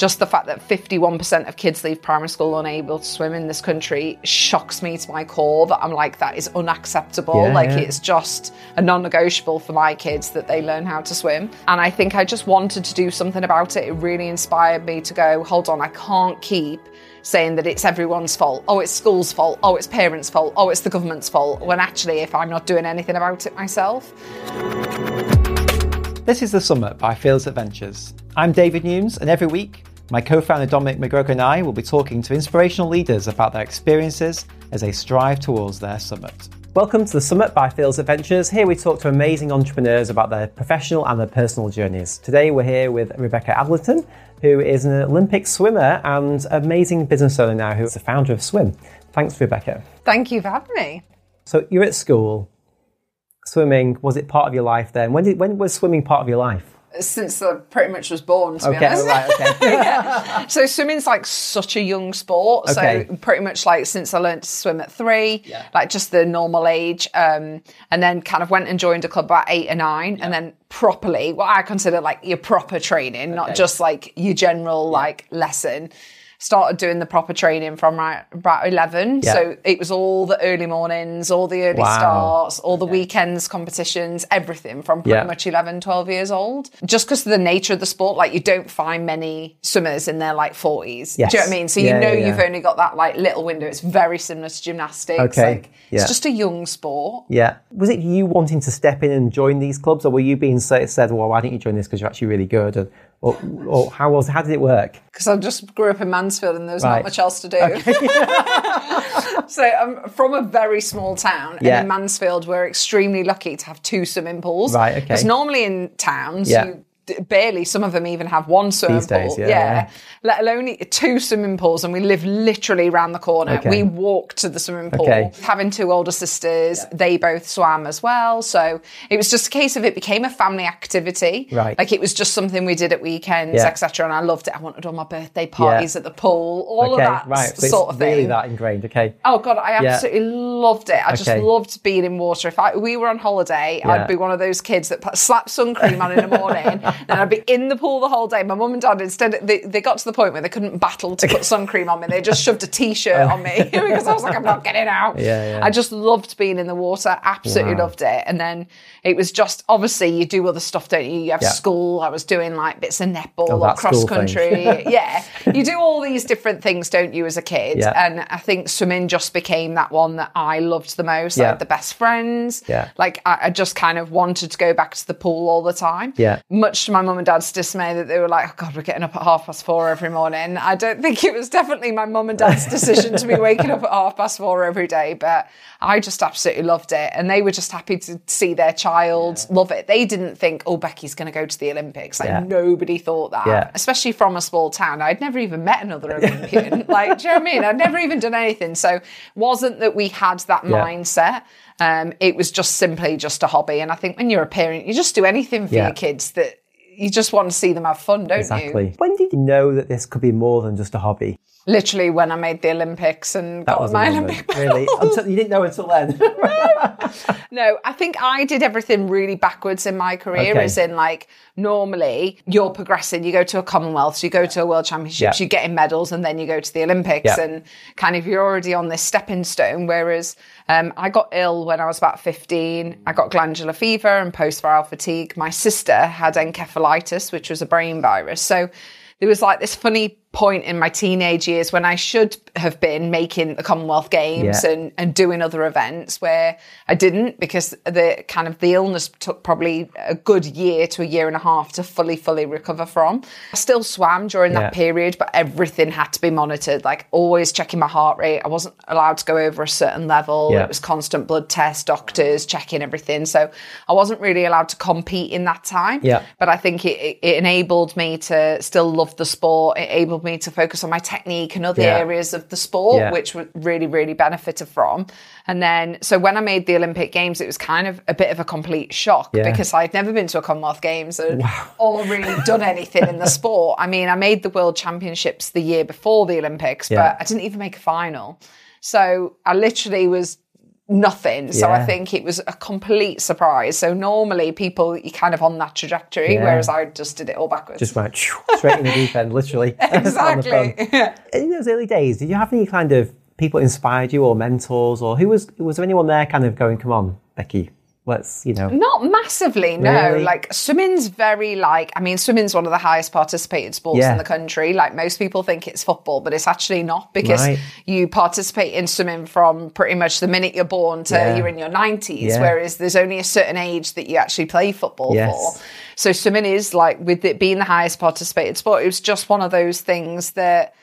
just the fact that 51% of kids leave primary school unable to swim in this country shocks me to my core that I'm like, that is unacceptable. Yeah, like, yeah. it's just a non negotiable for my kids that they learn how to swim. And I think I just wanted to do something about it. It really inspired me to go, hold on, I can't keep saying that it's everyone's fault. Oh, it's school's fault. Oh, it's parents' fault. Oh, it's the government's fault. When actually, if I'm not doing anything about it myself, This is The Summit by Fearless Adventures. I'm David Newns, and every week, my co founder Dominic McGregor and I will be talking to inspirational leaders about their experiences as they strive towards their summit. Welcome to The Summit by Fearless Adventures. Here we talk to amazing entrepreneurs about their professional and their personal journeys. Today we're here with Rebecca Adlington, who is an Olympic swimmer and amazing business owner now, who's the founder of Swim. Thanks, Rebecca. thank you for having me. So you're at school. Swimming was it part of your life then? When did when was swimming part of your life? Since I pretty much was born, to be honest. right, okay. So swimming's like such a young sport. Okay. So pretty much like since I learned to swim at three, Yeah. like just the normal age, um, and then kind of went and joined a club about eight or nine, and then properly, what I consider like your proper training, not just like your general like lesson. Started doing the proper training from right, about 11. Yeah. So it was all the early mornings, all the early Wow. starts, all the weekends, competitions, everything from pretty Yeah. much 11, 12 years old. Just because of the nature of the sport, like you don't find many swimmers in their like 40s. Yes. Do you know what I mean? So Yeah, you know yeah, you've yeah. only got that like little window. It's very similar to gymnastics. Okay. Like, Yeah. It's just a young sport. Yeah. Was it you wanting to step in and join these clubs, or were you being said, "Well, why don't you join this because you're actually really good"? And, or, or how was how did it work? Because I just grew up in Mansfield and there was Right. not much else to do. so I'm from a very small town. Yeah. And in Mansfield, we're extremely lucky to have two swimming pools. Right, okay. Because normally in towns, Yeah. you barely, some of them even have one swimming days, pool. yeah, yeah. Let alone two swimming pools. And we live literally around the corner. Okay. We walked to the swimming pool. Okay. Having two older sisters, they both swam as well. So it was just a case of it became a family activity. Right. Like it was just something we did at weekends, Yeah. etc. And I loved it. I wanted all my birthday parties at the pool, all okay, of that right. So sort it's of thing. really that ingrained. Okay. Oh god, I Yeah. absolutely loved it. I just loved being in water. If I, we were on holiday, Yeah. I'd be one of those kids that put, slap sun cream on in the morning, and I'd be in the pool the whole day. My mum and dad instead they, they got to the point where they couldn't battle to put sun cream on me. They just shoved a t-shirt on me because I was like, I'm not getting out. Yeah, yeah. I just loved being in the water. Absolutely Wow. loved it. And then it was just obviously you do other stuff, don't you? You have Yeah. school. I was doing like bits of netball Oh, or cross country. yeah, you do all these different things, don't you, as a kid? Yeah. And I think swimming just became that one that I loved the most. I Yeah. had the best friends. Yeah. Like I, I just kind of wanted to go back to the pool all the time. Yeah. Much to my mum and dad's dismay that they were like, oh God, we're getting up at half past four every morning. I don't think it was definitely my mum and dad's decision to be waking up at half past four every day, but I just absolutely loved it. And they were just happy to see their child love it. They didn't think, oh, Becky's going to go to the Olympics. Like Yeah. nobody thought that. Yeah. Especially from a small town. I'd never even met another Olympian. like, do you know what I mean? I'd never even done anything. So wasn't that we had that Yeah. mindset. Um, it was just simply just a hobby. And I think when you're a parent, you just do anything for Yeah. your kids that you just want to see them have fun, don't you? Exactly. When did you know that this could be more than just a hobby? Literally when I made the Olympics and That got my Olympic really. Until, you didn't know until then. No, I think I did everything really backwards in my career, Okay. as in like normally you're progressing, you go to a Commonwealth, you go to a World Championships, Yeah. you get in medals, and then you go to the Olympics, Yeah. and kind of you're already on this stepping stone. Whereas um, I got ill when I was about 15. I got glandular fever and post viral fatigue. My sister had encephalitis, which was a brain virus. So there was like this funny point in my teenage years when I should have been making the Commonwealth Games Yeah. and, and doing other events where I didn't because the kind of the illness took probably a good year to a year and a half to fully, fully recover from. I still swam during Yeah. that period, but everything had to be monitored, like always checking my heart rate. I wasn't allowed to go over a certain level. Yeah. It was constant blood tests, doctors checking everything. So I wasn't really allowed to compete in that time. Yeah. But I think it, it, it enabled me to still love the sport. It enabled me to focus on my technique and other Yeah. areas of the sport, Yeah. which really, really benefited from. And then, so when I made the Olympic Games, it was kind of a bit of a complete shock Yeah. because I'd never been to a Commonwealth Games and or really done anything in the sport. I mean, I made the World Championships the year before the Olympics, but I didn't even make a final. So I literally was nothing. So I think it was a complete surprise. So normally people you're kind of on that trajectory, Yeah. whereas I just did it all backwards. Just went straight in the deep end, literally. exactly. In those early days, did you have any kind of people inspired you or mentors or who was was there anyone there kind of going, come on, Becky, let's, you know. Not massively, no. Really? Like swimming's very like I mean swimming's one of the highest participated sports Yeah. in the country. Like most people think it's football, but it's actually not because Right. you participate in swimming from pretty much the minute you're born to Yeah. you're in your 90s Yeah. whereas there's only a certain age that you actually play football Yes. for. So swimming is like with it being the highest participated sport, it was just one of those things that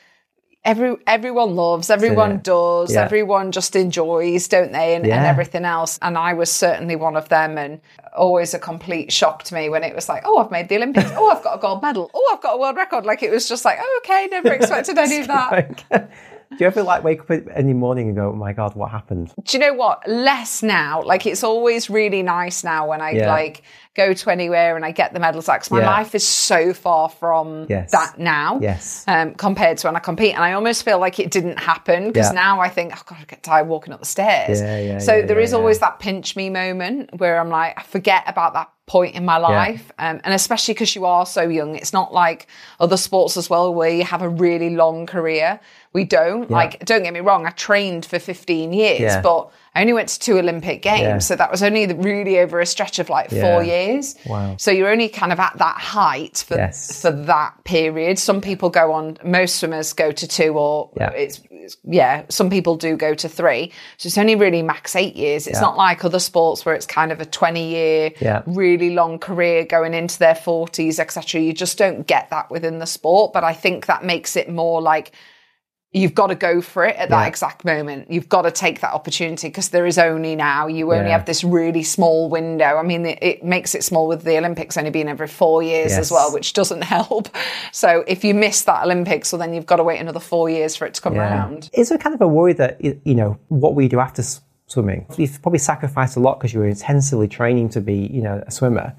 every everyone loves, everyone does, Yeah. everyone just enjoys, don't they? And, and everything else. And I was certainly one of them, and always a complete shock to me when it was like, oh, I've made the Olympics. Oh, I've got a gold medal. Oh, I've got a world record. Like it was just like, oh, okay, never expected any of that. Do you ever like wake up in the morning and go, oh my God, what happened? Do you know what? Less now. Like it's always really nice now when I Yeah. like go to anywhere and I get the medals. Like my Yeah. life is so far from Yes. that now. Yes. Um, compared to when I compete, and I almost feel like it didn't happen because Yeah. now I think, oh god, I get tired walking up the stairs. Yeah, yeah, so yeah, there yeah, is yeah. always that pinch me moment where I'm like, I forget about that point in my life, um, and especially because you are so young, it's not like other sports as well where you have a really long career. We don't. Like, don't get me wrong, I trained for 15 years, Yeah. but I only went to two Olympic games, Yeah. so that was only really over a stretch of like four years. Wow. So you're only kind of at that height for Yes. for that period. Some people go on. Most swimmers go to two, or Yeah. it's, it's yeah. Some people do go to three. So it's only really max eight years. It's Yeah. not like other sports where it's kind of a twenty year, Yeah. really long career going into their forties, etc. You just don't get that within the sport. But I think that makes it more like you've got to go for it at that Yeah. exact moment. You've got to take that opportunity because there is only now. You only Yeah. have this really small window. I mean, it, it makes it small with the Olympics only being every four years Yes. as well, which doesn't help. So if you miss that Olympics, well, then you've got to wait another four years for it to come around. Is there kind of a worry that, you know, what we do after swimming? You've probably sacrificed a lot because you were intensively training to be, you know, a swimmer.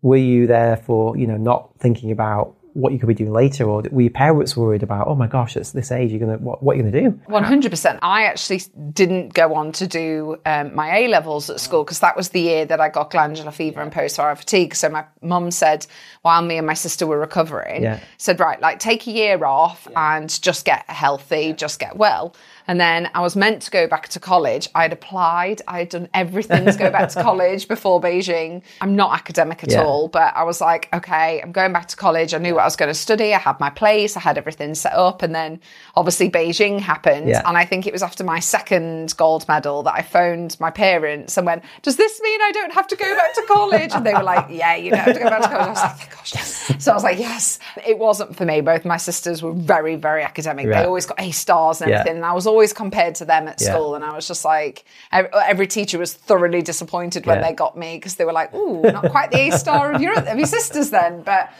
Were you therefore, you know, not thinking about what you could be doing later, or were your parents worried about, oh my gosh, at this age, you're gonna, what, what are you gonna do? One hundred percent. I actually didn't go on to do um, my A levels at school because that was the year that I got glandular fever and post-viral fatigue. So my mum said, while me and my sister were recovering, Yeah. said, right, like take a year off and just get healthy, just get well. And then I was meant to go back to college. I'd applied. I'd done everything to go back to college before Beijing. I'm not academic at Yeah. all, but I was like, okay, I'm going back to college. I knew what I was going to study. I had my place. I had everything set up. And then obviously Beijing happened. Yeah. And I think it was after my second gold medal that I phoned my parents and went, does this mean I don't have to go back to college? And they were like, yeah, you don't have to go back to college. I was like, oh, gosh, yes. So I was like, yes. It wasn't for me. Both my sisters were very, very academic. Yeah. They always got A stars and Yeah. everything. And I was always compared to them at Yeah. school. And I was just like, every, every teacher was thoroughly disappointed when Yeah. they got me because they were like, ooh, not quite the A star of your, of your sisters then. But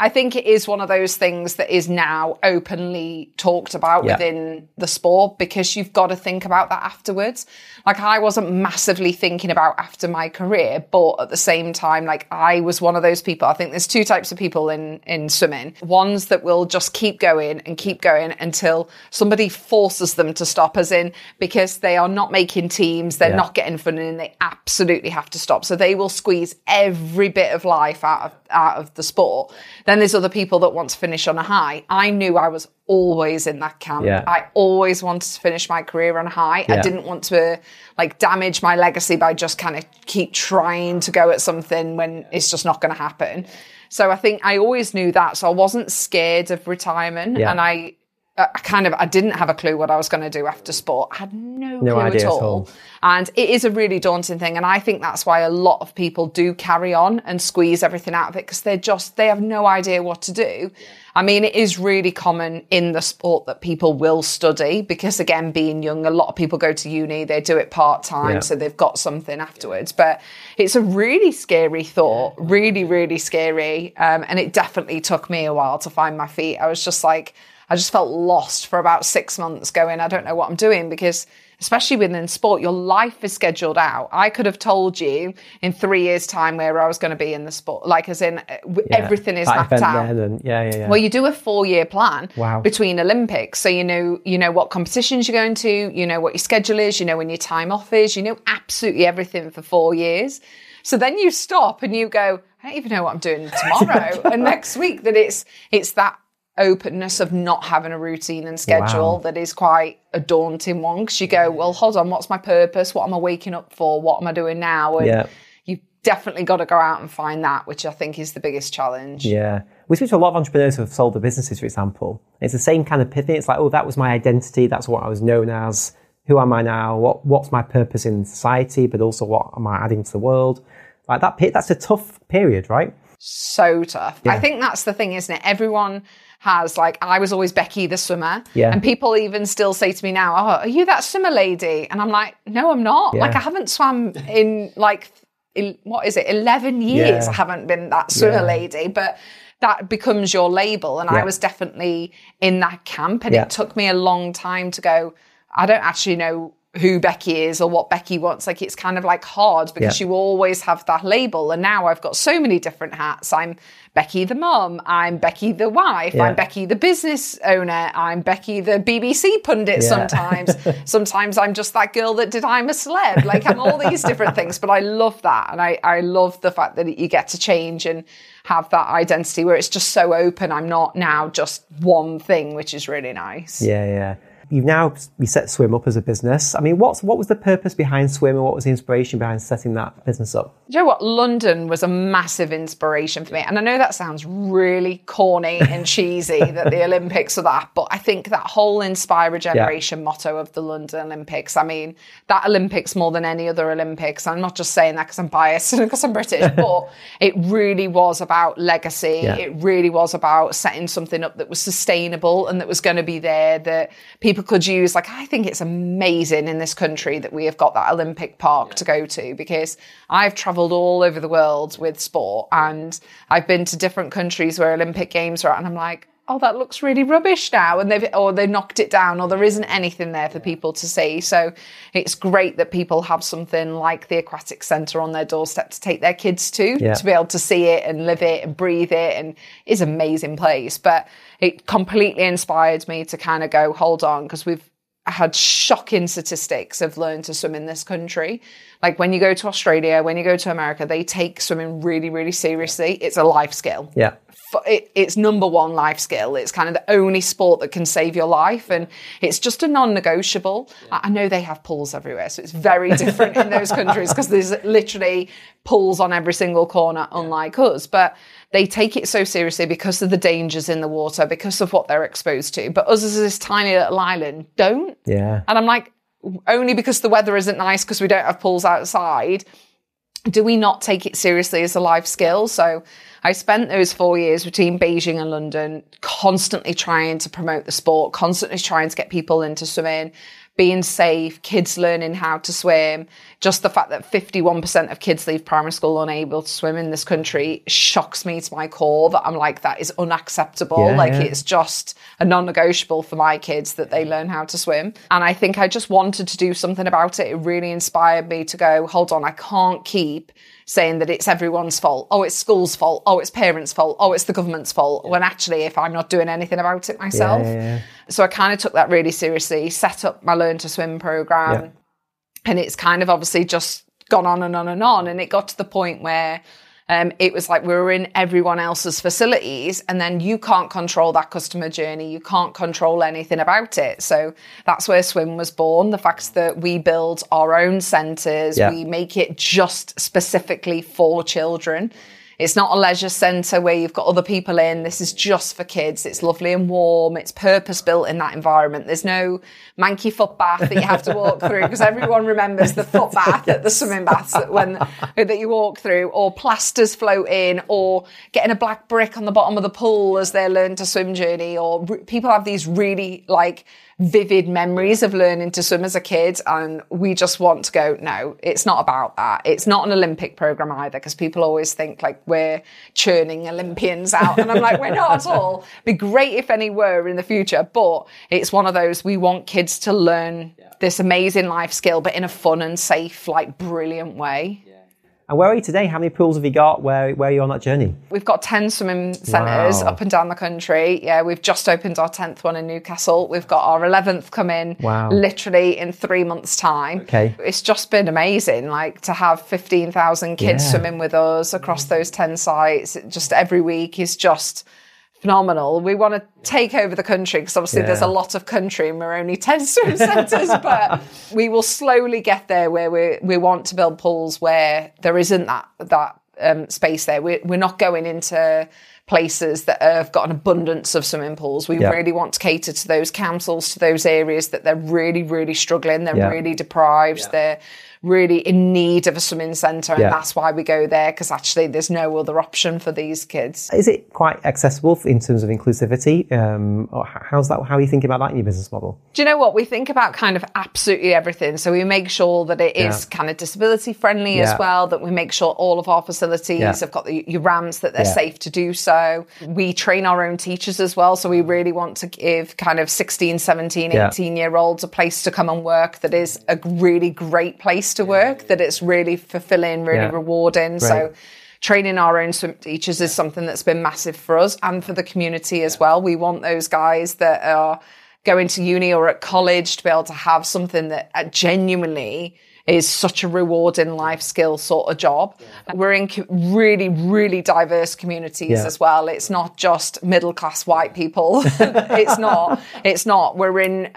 I think it is one of those things that is now openly talked about Yeah. within the sport because you've got to think about that afterwards. Like I wasn't massively thinking about after my career, but at the same time, like I was one of those people. I think there's two types of people in in swimming. Ones that will just keep going and keep going until somebody forces them to stop, as in because they are not making teams, they're Yeah. not getting funding, and they absolutely have to stop. So they will squeeze every bit of life out of out of the sport. Then there's other people that want to finish on a high. I knew I was always in that camp. Yeah. I always wanted to finish my career on a high. I didn't want to like damage my legacy by just kind of keep trying to go at something when it's just not going to happen. So I think I always knew that. So I wasn't scared of retirement, Yeah. and I. I kind of I didn't have a clue what I was going to do after sport. I had no, No clue idea at at all. all. And it is a really daunting thing. And I think that's why a lot of people do carry on and squeeze everything out of it because they're just, they have no idea what to do. I mean, it is really common in the sport that people will study because, again, being young, a lot of people go to uni, they do it part time, Yeah. so they've got something afterwards. But it's a really scary thought, really, really scary. Um, and it definitely took me a while to find my feet. I was just like, I just felt lost for about six months going, I don't know what I'm doing because especially within sport, your life is scheduled out. I could have told you in three years' time where I was going to be in the sport, like as in uh, Yeah. everything is mapped out. yeah, yeah, yeah. Well, you do a four-year plan Wow. between Olympics, so you know you know what competitions you're going to, you know what your schedule is, you know when your time off is, you know absolutely everything for four years. So then you stop and you go, I don't even know what I'm doing tomorrow and next week. That it's it's that openness of not having a routine and schedule Wow. that is quite a daunting one because you go, well, hold on, what's my purpose? What am I waking up for? What am I doing now? And Yeah. you've definitely got to go out and find that, which I think is the biggest challenge. Yeah. We speak to a lot of entrepreneurs who have sold their businesses, for example. It's the same kind of pivot. It's like, oh, that was my identity. That's what I was known as. Who am I now? What What's my purpose in society? But also, what am I adding to the world? Like that. That's a tough period, right? so tough. I think that's the thing, isn't it? Everyone has like I was always Becky the swimmer, Yeah. and people even still say to me now, "Oh, are you that swimmer lady?" And I'm like, "No, I'm not. Yeah. Like I haven't swam in like el- what is it, eleven years? Yeah. I haven't been that swimmer lady, but." That becomes your label. And. I was definitely in that camp. And it took me a long time to go, I don't actually know who Becky is or what Becky wants. Like it's kind of like hard because Yeah. you always have that label. And now I've got so many different hats. I'm Becky the mum. I'm Becky the wife. Yeah. I'm Becky the business owner. I'm Becky the BBC pundit Yeah. sometimes. sometimes I'm just that girl that did I'm a celeb. Like I'm all these different things. But I love that. And I, I love the fact that you get to change and have that identity where it's just so open. I'm not now just one thing, which is really nice. Yeah, yeah. You've now you set Swim up as a business. I mean, what's what was the purpose behind Swim, and what was the inspiration behind setting that business up? Do you know what? London was a massive inspiration for me. And I know that sounds really corny and cheesy that the Olympics are that, but I think that whole inspire a generation motto of the London Olympics, I mean, that Olympics more than any other Olympics, I'm not just saying that because I'm biased and because I'm British, but it really was about legacy. Yeah. It really was about setting something up that was sustainable and that was going to be there that people could use. Like, I think it's amazing in this country that we have got that Olympic park to go to because I've traveled all over the world with sport and I've been to different countries where Olympic Games are at, and I'm like, oh, that looks really rubbish now, and they've or they knocked it down, or there isn't anything there for people to see. So it's great that people have something like the aquatic centre on their doorstep to take their kids to, Yeah. to be able to see it and live it and breathe it, and it's an amazing place. But it completely inspired me to kind of go, hold on, because we've had shocking statistics of learn to swim in this country. Like when you go to Australia, when you go to America, they take swimming really, really seriously. It's a life skill Yeah, it, it's number one life skill. It's kind of the only sport that can save your life, and it's just a non-negotiable. I I know they have pools everywhere, so it's very different in those countries because there's literally pools on every single corner, unlike us. But they take it so seriously because of the dangers in the water, because of what they're exposed to. But us as this tiny little island don't. yeah, And I'm like, only because the weather isn't nice because we don't have pools outside, do we not take it seriously as a life skill? So I spent those four years between Beijing and London constantly trying to promote the sport, constantly trying to get people into swimming, being safe, kids learning how to swim. Just the fact that 51% of kids leave primary school unable to swim in this country shocks me to my core that I'm like, that is unacceptable. Yeah, like yeah. it's just a non-negotiable for my kids that they learn how to swim. And I think I just wanted to do something about it. It really inspired me to go, hold on, I can't keep saying that it's everyone's fault. Oh, it's school's fault. Oh, it's parents' fault. Oh, it's the government's fault. When actually, if I'm not doing anything about it myself. yeah, yeah. So I kind of took that really seriously, set up my Learn to Swim program. Yeah. And it's kind of obviously just gone on and on and on. And it got to the point where um, it was like we were in everyone else's facilities, and then you can't control that customer journey. You can't control anything about it. So that's where Swim was born. The fact that we build our own centres, Yeah. we make it just specifically for children. It's not a leisure centre where you've got other people in. This is just for kids. It's lovely and warm. It's purpose built in that environment. There's no manky foot bath that you have to walk through because everyone remembers the foot bath at the swimming baths that when that you walk through, or plasters float in, or getting a black brick on the bottom of the pool as they learn to swim journey, or r- people have these really like vivid memories of learning to swim as a kid. And we just want to go, no, it's not about that. It's not an Olympic program either, because people always think like we're churning Olympians out. And I'm like, we're not at all. Be great if any were in the future. But it's one of those we want kids to learn this amazing life skill, but in a fun and safe, like brilliant way. And where are you today? How many pools have you got? Where, where are you on that journey? We've got 10 swimming centres Wow. up and down the country. Yeah, we've just opened our 10th one in Newcastle. We've got our 11th coming Wow. literally in three months' time. Okay. It's just been amazing, like to have 15,000 kids Yeah. swimming with us across those 10 sites just every week is just phenomenal. We want to take over the country because obviously there's a lot of country and we're only 10 swim centres, but we will slowly get there where we we want to build pools where there isn't that that um, space there. We're, we're not going into places that have got an abundance of swimming pools. We Yeah. really want to cater to those councils, to those areas that they're really, really struggling. They're Yeah. really deprived. They're really in need of a swimming centre. And Yeah. that's why we go there because actually there's no other option for these kids. Is it quite accessible in terms of inclusivity? Um, how's that? How are you thinking about that in your business model? Do you know what? We think about kind of absolutely everything. So we make sure that it is Yeah. kind of disability friendly Yeah. as well, that we make sure all of our facilities have got the, your RAMs, that they're safe to do so. We train our own teachers as well. So we really want to give kind of 16, 17, Yeah. 18 year olds a place to come and work that is a really great place to work, that it's really fulfilling, really Yeah. rewarding. So training our own swim teachers is something that's been massive for us and for the community as well. We want those guys that are going to uni or at college to be able to have something that uh, genuinely is such a rewarding life skill sort of job. We're in co- really, really diverse communities Yeah. as well. It's not just middle class white people. it's not. It's not. We're in,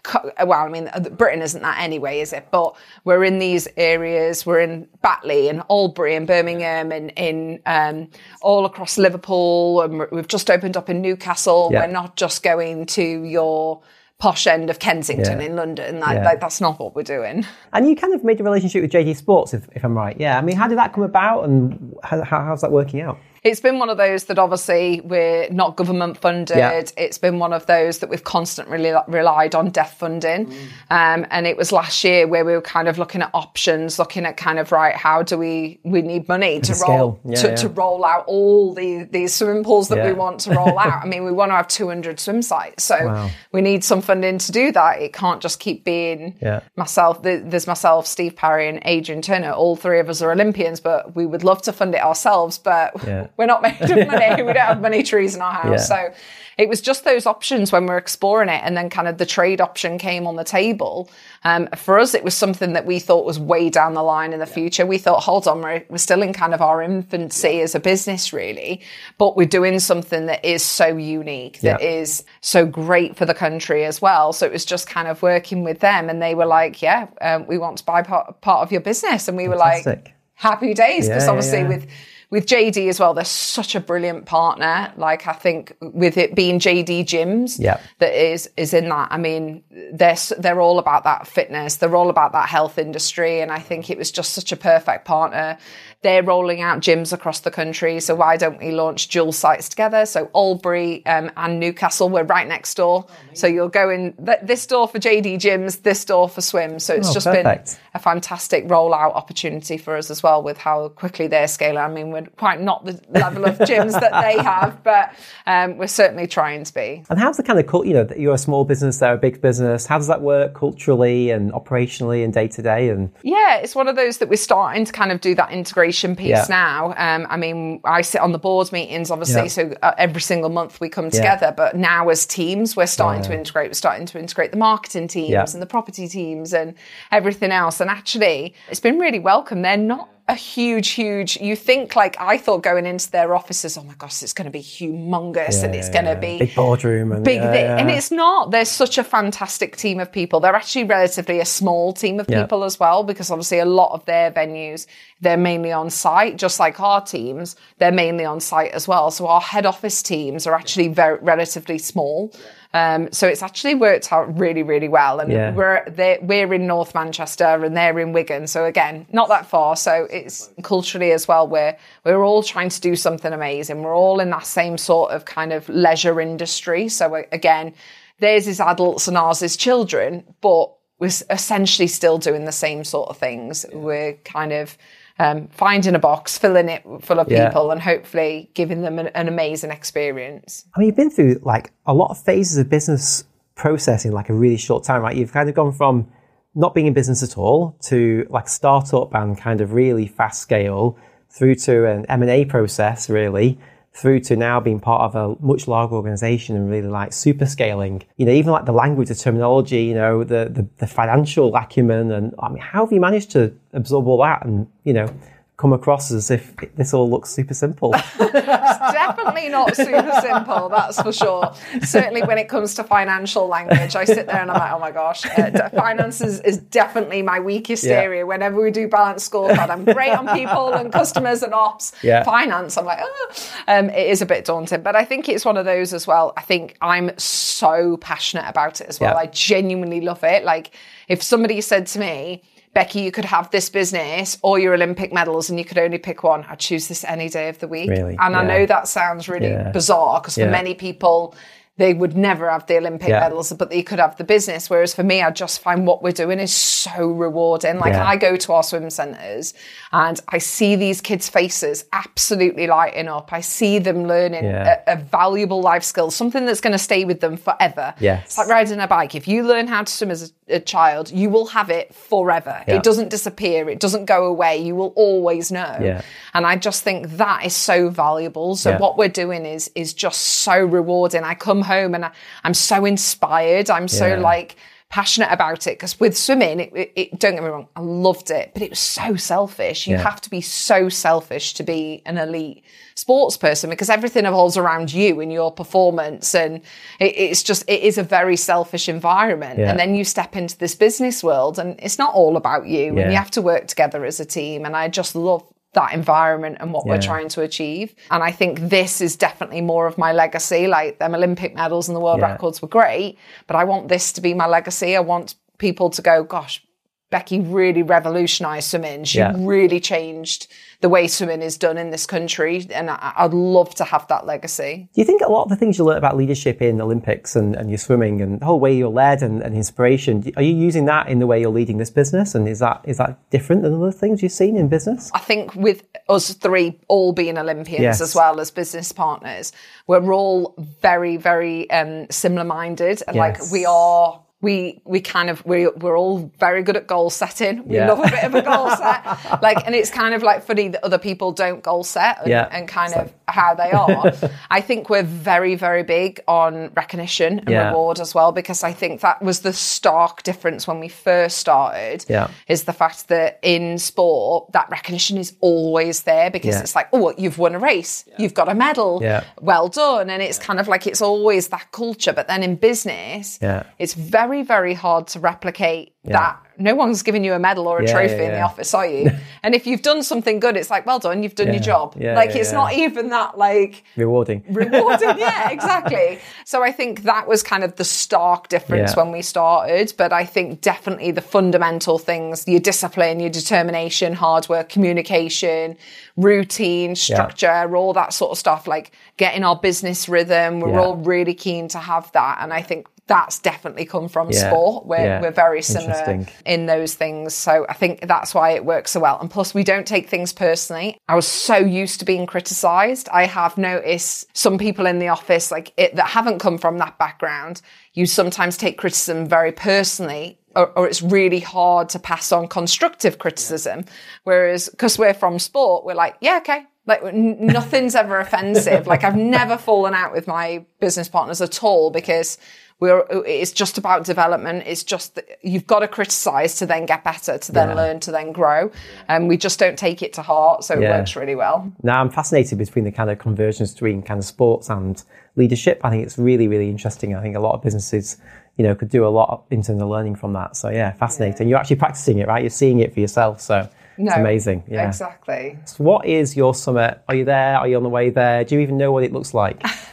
well, I mean, uh, Britain isn't that anyway, is it? But we're in these areas. We're in Batley and Oldbury and Birmingham and in um, all across Liverpool. And we've just opened up in Newcastle. Yeah. We're not just going to your posh end of Kensington Yeah. in London. Like, Yeah. like, that's not what we're doing. And you kind of made a relationship with JD Sports, if, if I'm right. Yeah. I mean, how did that come about, and how, how, how's that working out? It's been one of those that obviously we're not government funded. Yeah. It's been one of those that we've constantly relied on debt funding. Mm. Um, and it was last year where we were kind of looking at options, looking at kind of right, how do we we need money to roll. Yeah, to, yeah. to roll out all the these swimming pools that we want to roll out. I mean, we want to have 200 swim sites, so Wow. we need some funding to do that. It can't just keep being myself. There's myself, Steve Parry, and Adrian Turner. All three of us are Olympians, but we would love to fund it ourselves, but Yeah. We're not made of money. we don't have money trees in our house. Yeah. So it was just those options when we were exploring it. And then kind of the trade option came on the table. Um, for us, it was something that we thought was way down the line in the future. We thought, hold on, we're, we're still in kind of our infancy as a business, really, but we're doing something that is so unique, that Yeah. is so great for the country as well. So it was just kind of working with them. And they were like, yeah, um, we want to buy part, part of your business. And we were like, happy days because Yeah, obviously yeah. with with JD as well, they're such a brilliant partner. Like I think with it being JD Gyms, Yeah. that is is in that. I mean, they're they're all about that fitness. They're all about that health industry, and I think it was just such a perfect partner. They're rolling out gyms across the country, so why don't we launch dual sites together? So Oldbury um, and Newcastle, we're right next door. So you'll go in th- this door for JD Gyms, this door for swim. So it's Oh, just perfect. been a fantastic rollout opportunity for us as well with how quickly they're scaling. I mean, we're quite not the level of gyms that they have, but um, we're certainly trying to be. And how's the kind of cult? You know, that you're a small business, they're a big business. How does that work culturally and operationally and day to day? And Yeah, it's one of those that we're starting to kind of do that integration piece Yeah. now. Um, I mean, I sit on the board meetings, obviously, Yeah. so uh, every single month we come together. But now, as teams, we're starting to integrate. We're starting to integrate the marketing teams Yeah. and the property teams and everything else. And actually, it's been really welcome. They're not a huge, huge. You think like I thought going into their offices. Oh my gosh, it's going to be humongous, and it's going to be big boardroom and big yeah, thi- yeah. and it's not there's such a fantastic team of people they're actually relatively a small team of Yeah. people as well because obviously a lot of their venues they're mainly on site just like our teams they're mainly on site as well so our head office teams are actually very relatively small Um, so it's actually worked out really, really well. And Yeah. we're they, we're in North Manchester and they're in Wigan. So again, not that far. So it's culturally as well. We're we're all trying to do something amazing. We're all in that same sort of kind of leisure industry. So again, theirs is adults and ours is children, but we're essentially still doing the same sort of things. We're kind of um, finding a box, filling it full of Yeah. people, and hopefully giving them an, an amazing experience. I mean, you've been through like a lot of phases of business process in like a really short time, right? You've kind of gone from not being in business at all to like startup and kind of really fast scale through to an M&A process, really, through to now being part of a much larger organization and really like super scaling. You know, even like the language, the terminology, you know, the, the, the financial acumen. And I mean, how have you managed to absorb all that and, you know, come across as if this all looks super simple? It's definitely not super simple, that's for sure. Certainly when it comes to financial language, I sit there and I'm like, oh my gosh, uh, d- finance is, is definitely my weakest Yeah. area. Whenever we do balance scorecard, I'm great on people and customers and ops. Yeah. Finance, I'm like, oh. um, it is a bit daunting, but I think it's one of those as well. I think I'm so passionate about it as well. Yeah. I genuinely love it. Like if somebody said to me, Becky, you could have this business or your Olympic medals and you could only pick one. I'd choose this any day of the week. Really? And I know that sounds really Yeah. bizarre because for many people, they would never have the Olympic Yeah. medals, but they could have the business. Whereas for me, I just find what we're doing is so rewarding. Like Yeah. I go to our swim centres and I see these kids' faces absolutely lighting up. I see them learning Yeah. a, a valuable life skill, something that's going to stay with them forever. Yes. It's like riding a bike. If you learn how to swim as a, a child, you will have it forever. It doesn't disappear. It doesn't go away. You will always know. Yeah. And I just think that is so valuable. So what we're doing is is just so rewarding. I come home and I, I'm so inspired. I'm so Yeah. like passionate about it because with swimming, it, it, it- don't get me wrong, I loved it, but it was so selfish. You Yeah. have to be so selfish to be an elite sports person because everything evolves around you and your performance, and it, it's just it is a very selfish environment. Yeah. And then you step into this business world, and it's not all about you, Yeah. and you have to work together as a team. And I just love that environment and what we're trying to achieve. And I think this is definitely more of my legacy. Like them Olympic medals and the world Yeah. records were great, but I want this to be my legacy. I want people to go, gosh, Becky really revolutionized swimming. She Yeah. really changed the way swimming is done in this country. And I, I'd love to have that legacy. Do you think a lot of the things you learn about leadership in Olympics and, and your swimming and the whole way you're led and, and inspiration, are you using that in the way you're leading this business? And is that is that different than other things you've seen in business? I think with us three all being Olympians Yes. as well as business partners, we're all very, very um, similar minded. And like we are. We we kind of we we're all very good at goal setting. We Yeah. love a bit of a goal set, like, and it's kind of like funny that other people don't goal set and, Yeah. and kind It's of how they are. I think we're very very big on recognition and Yeah. reward as well because I think that was the stark difference when we first started. Yeah. is the fact that in sport that recognition is always there because Yeah. it's like oh you've won a race you've got a medal Yeah. well done and it's kind of like it's always that culture but then in business Yeah. it's very very very hard to replicate that no one's giving you a medal or a Yeah, trophy yeah, in the office are you and if you've done something good it's like well done you've done Yeah. your job Yeah, like yeah, it's yeah. not even that like Rewarding. rewarding. yeah, exactly. So I think that was kind of the stark difference Yeah. when we started. But I think definitely the fundamental things your discipline, your determination, hard work, communication, routine, structure, all that sort of stuff, like getting our business rhythm. We're Yeah. all really keen to have that. And I think that's definitely come from Yeah. sport. We're, Yeah. we're very similar in those things. So I think that's why it works so well. And plus, we don't take things personally. I was so used to being criticized. I have noticed some people in the office, like it, that haven't come from that background, you sometimes take criticism very personally. Or, or it's really hard to pass on constructive criticism. Whereas, because we're from sport, we're like, yeah, okay, like n- nothing's ever offensive. Like I've never fallen out with my business partners at all because we're it's just about development. It's just that you've got to criticize to then get better, to then Yeah. learn, to then grow. And we just don't take it to heart, so it works really well. Now I'm fascinated between the kind of conversions between kind of sports and leadership. I think it's really, really interesting. I think a lot of businesses, you know, could do a lot in terms of learning from that. So yeah, fascinating. You're actually practicing it, right? You're seeing it for yourself. So it's amazing. Yeah. exactly. So what is your summit? Are you there? Are you on the way there? Do you even know what it looks like?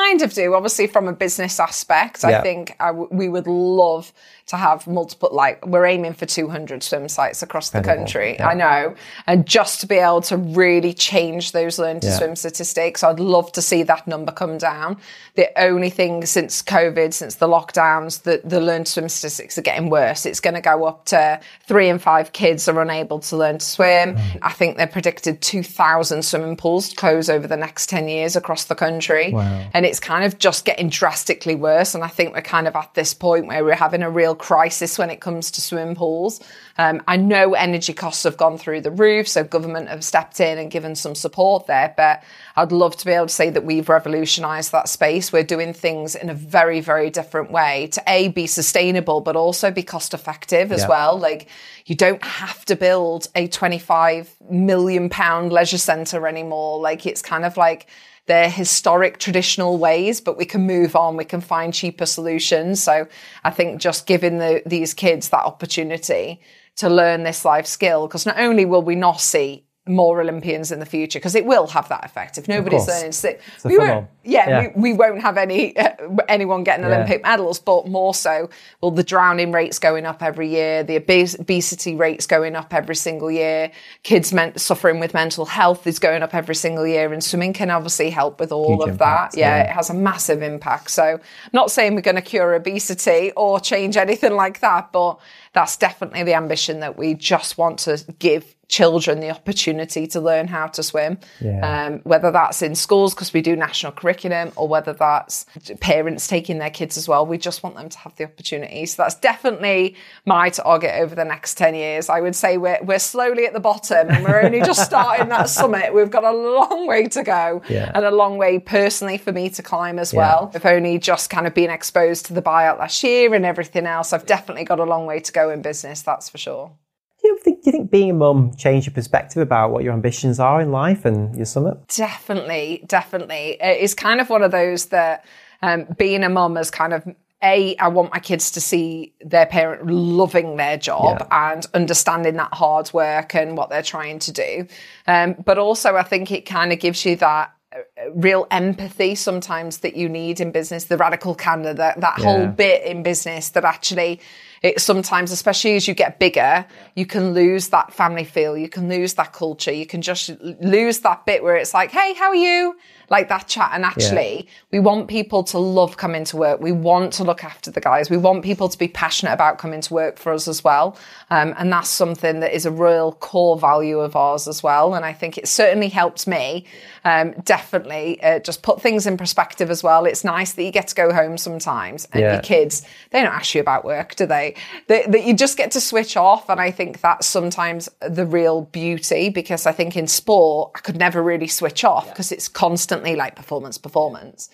Kind of do. Obviously, from a business aspect, Yeah. I think I w- we would love to have multiple, like, we're aiming for 200 swim sites across the country. Yeah. I know. And just to be able to really change those learn to Yeah. swim statistics, I'd love to see that number come down. The only thing since COVID, since the lockdowns, that the learn to swim statistics are getting worse. It's going to go up to three in five kids are unable to learn to swim. Mm. I think they're predicted 2,000 swimming pools to close over the next 10 years across the country. Wow. And it's kind of just getting drastically worse. And I think we're kind of at this point where we're having a real crisis when it comes to swimming pools. Um, I know energy costs have gone through the roof, so government have stepped in and given some support there. But I'd love to be able to say that we've revolutionised that space. We're doing things in a very, very different way to a be sustainable, but also be cost effective as Yeah. well. Like you don't have to build a 25 million pound leisure centre anymore. Like it's kind of like their historic traditional ways, but we can move on. We can find cheaper solutions. So I think just giving the, these kids that opportunity to learn this life skill, because not only will we not see more Olympians in the future, because it will have that effect. If nobody's learning to sit, we won't, yeah, Yeah. We, we won't have any uh, anyone getting Yeah. Olympic medals, but more so, well, the drowning rates going up every year, the obes- obesity rates going up every single year, kids men- suffering with mental health is going up every single year, and swimming can obviously help with all Huge of that. Yeah, yeah. it has a massive impact. So, I'm not saying we're going to cure obesity or change anything like that, but that's definitely the ambition that we just want to give children the opportunity to learn how to swim. Yeah. Um, whether that's in schools because we do national curriculum, or whether that's parents taking their kids as well. We just want them to have the opportunity. So that's definitely my target over the next ten years. I would say we're we're slowly at the bottom, and we're only just starting that summit. We've got a long way to go, Yeah. and a long way personally for me to climb as Yeah. well. I've only just kind of been exposed to the buyout last year and everything else. I've definitely got a long way to go in business. That's for sure. Do you think, do you think being a mum changed your perspective about what your ambitions are in life and your summit? Definitely, definitely. It's kind of one of those that um, being a mum is kind of a. I want my kids to see their parent loving their job and understanding that hard work and what they're trying to do. Um, but also, I think it kind of gives you that real empathy sometimes that you need in business. The radical candor, that that whole bit in business that actually it sometimes, especially as you get bigger, you can lose that family feel. You can lose that culture. You can just lose that bit where it's like, "Hey, how are you?" Like that chat. And actually, we want people to love coming to work. We want to look after the guys. We want people to be passionate about coming to work for us as well. Um, and that's something that is a real core value of ours as well. And I think it certainly helps me. Um, definitely uh, just put things in perspective as well. It's nice that you get to go home sometimes and Yeah. your kids, they don't ask you about work, do they? That that you just get to switch off. And I think that's sometimes the real beauty because I think in sport, I could never really switch off because it's like performance, performance.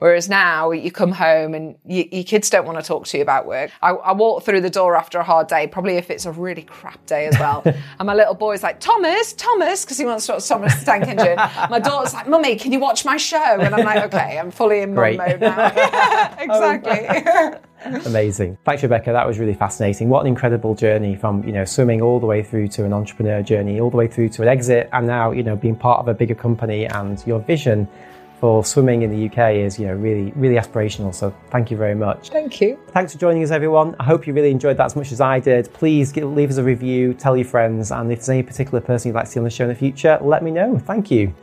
Whereas now you come home and you, your kids don't want to talk to you about work. I, I walk through the door after a hard day, probably if it's a really crap day as well. and my little boy's like, Thomas, Thomas, because he wants to watch Thomas the Tank Engine. My daughter's like, Mummy, can you watch my show? And I'm like, okay, I'm fully in mum mode now. Yeah, exactly. Oh, Amazing. Thanks, Rebecca. That was really fascinating. What an incredible journey from, you know, swimming all the way through to an entrepreneur journey, all the way through to an exit, and now, you know, being part of a bigger company and your vision for swimming in the UK is, you know, really, really aspirational. So thank you very much. Thank you. Thanks for joining us, everyone. I hope you really enjoyed that as much as I did. Please give, leave us a review, tell your friends, and if there's any particular person you'd like to see on the show in the future, let me know. Thank you.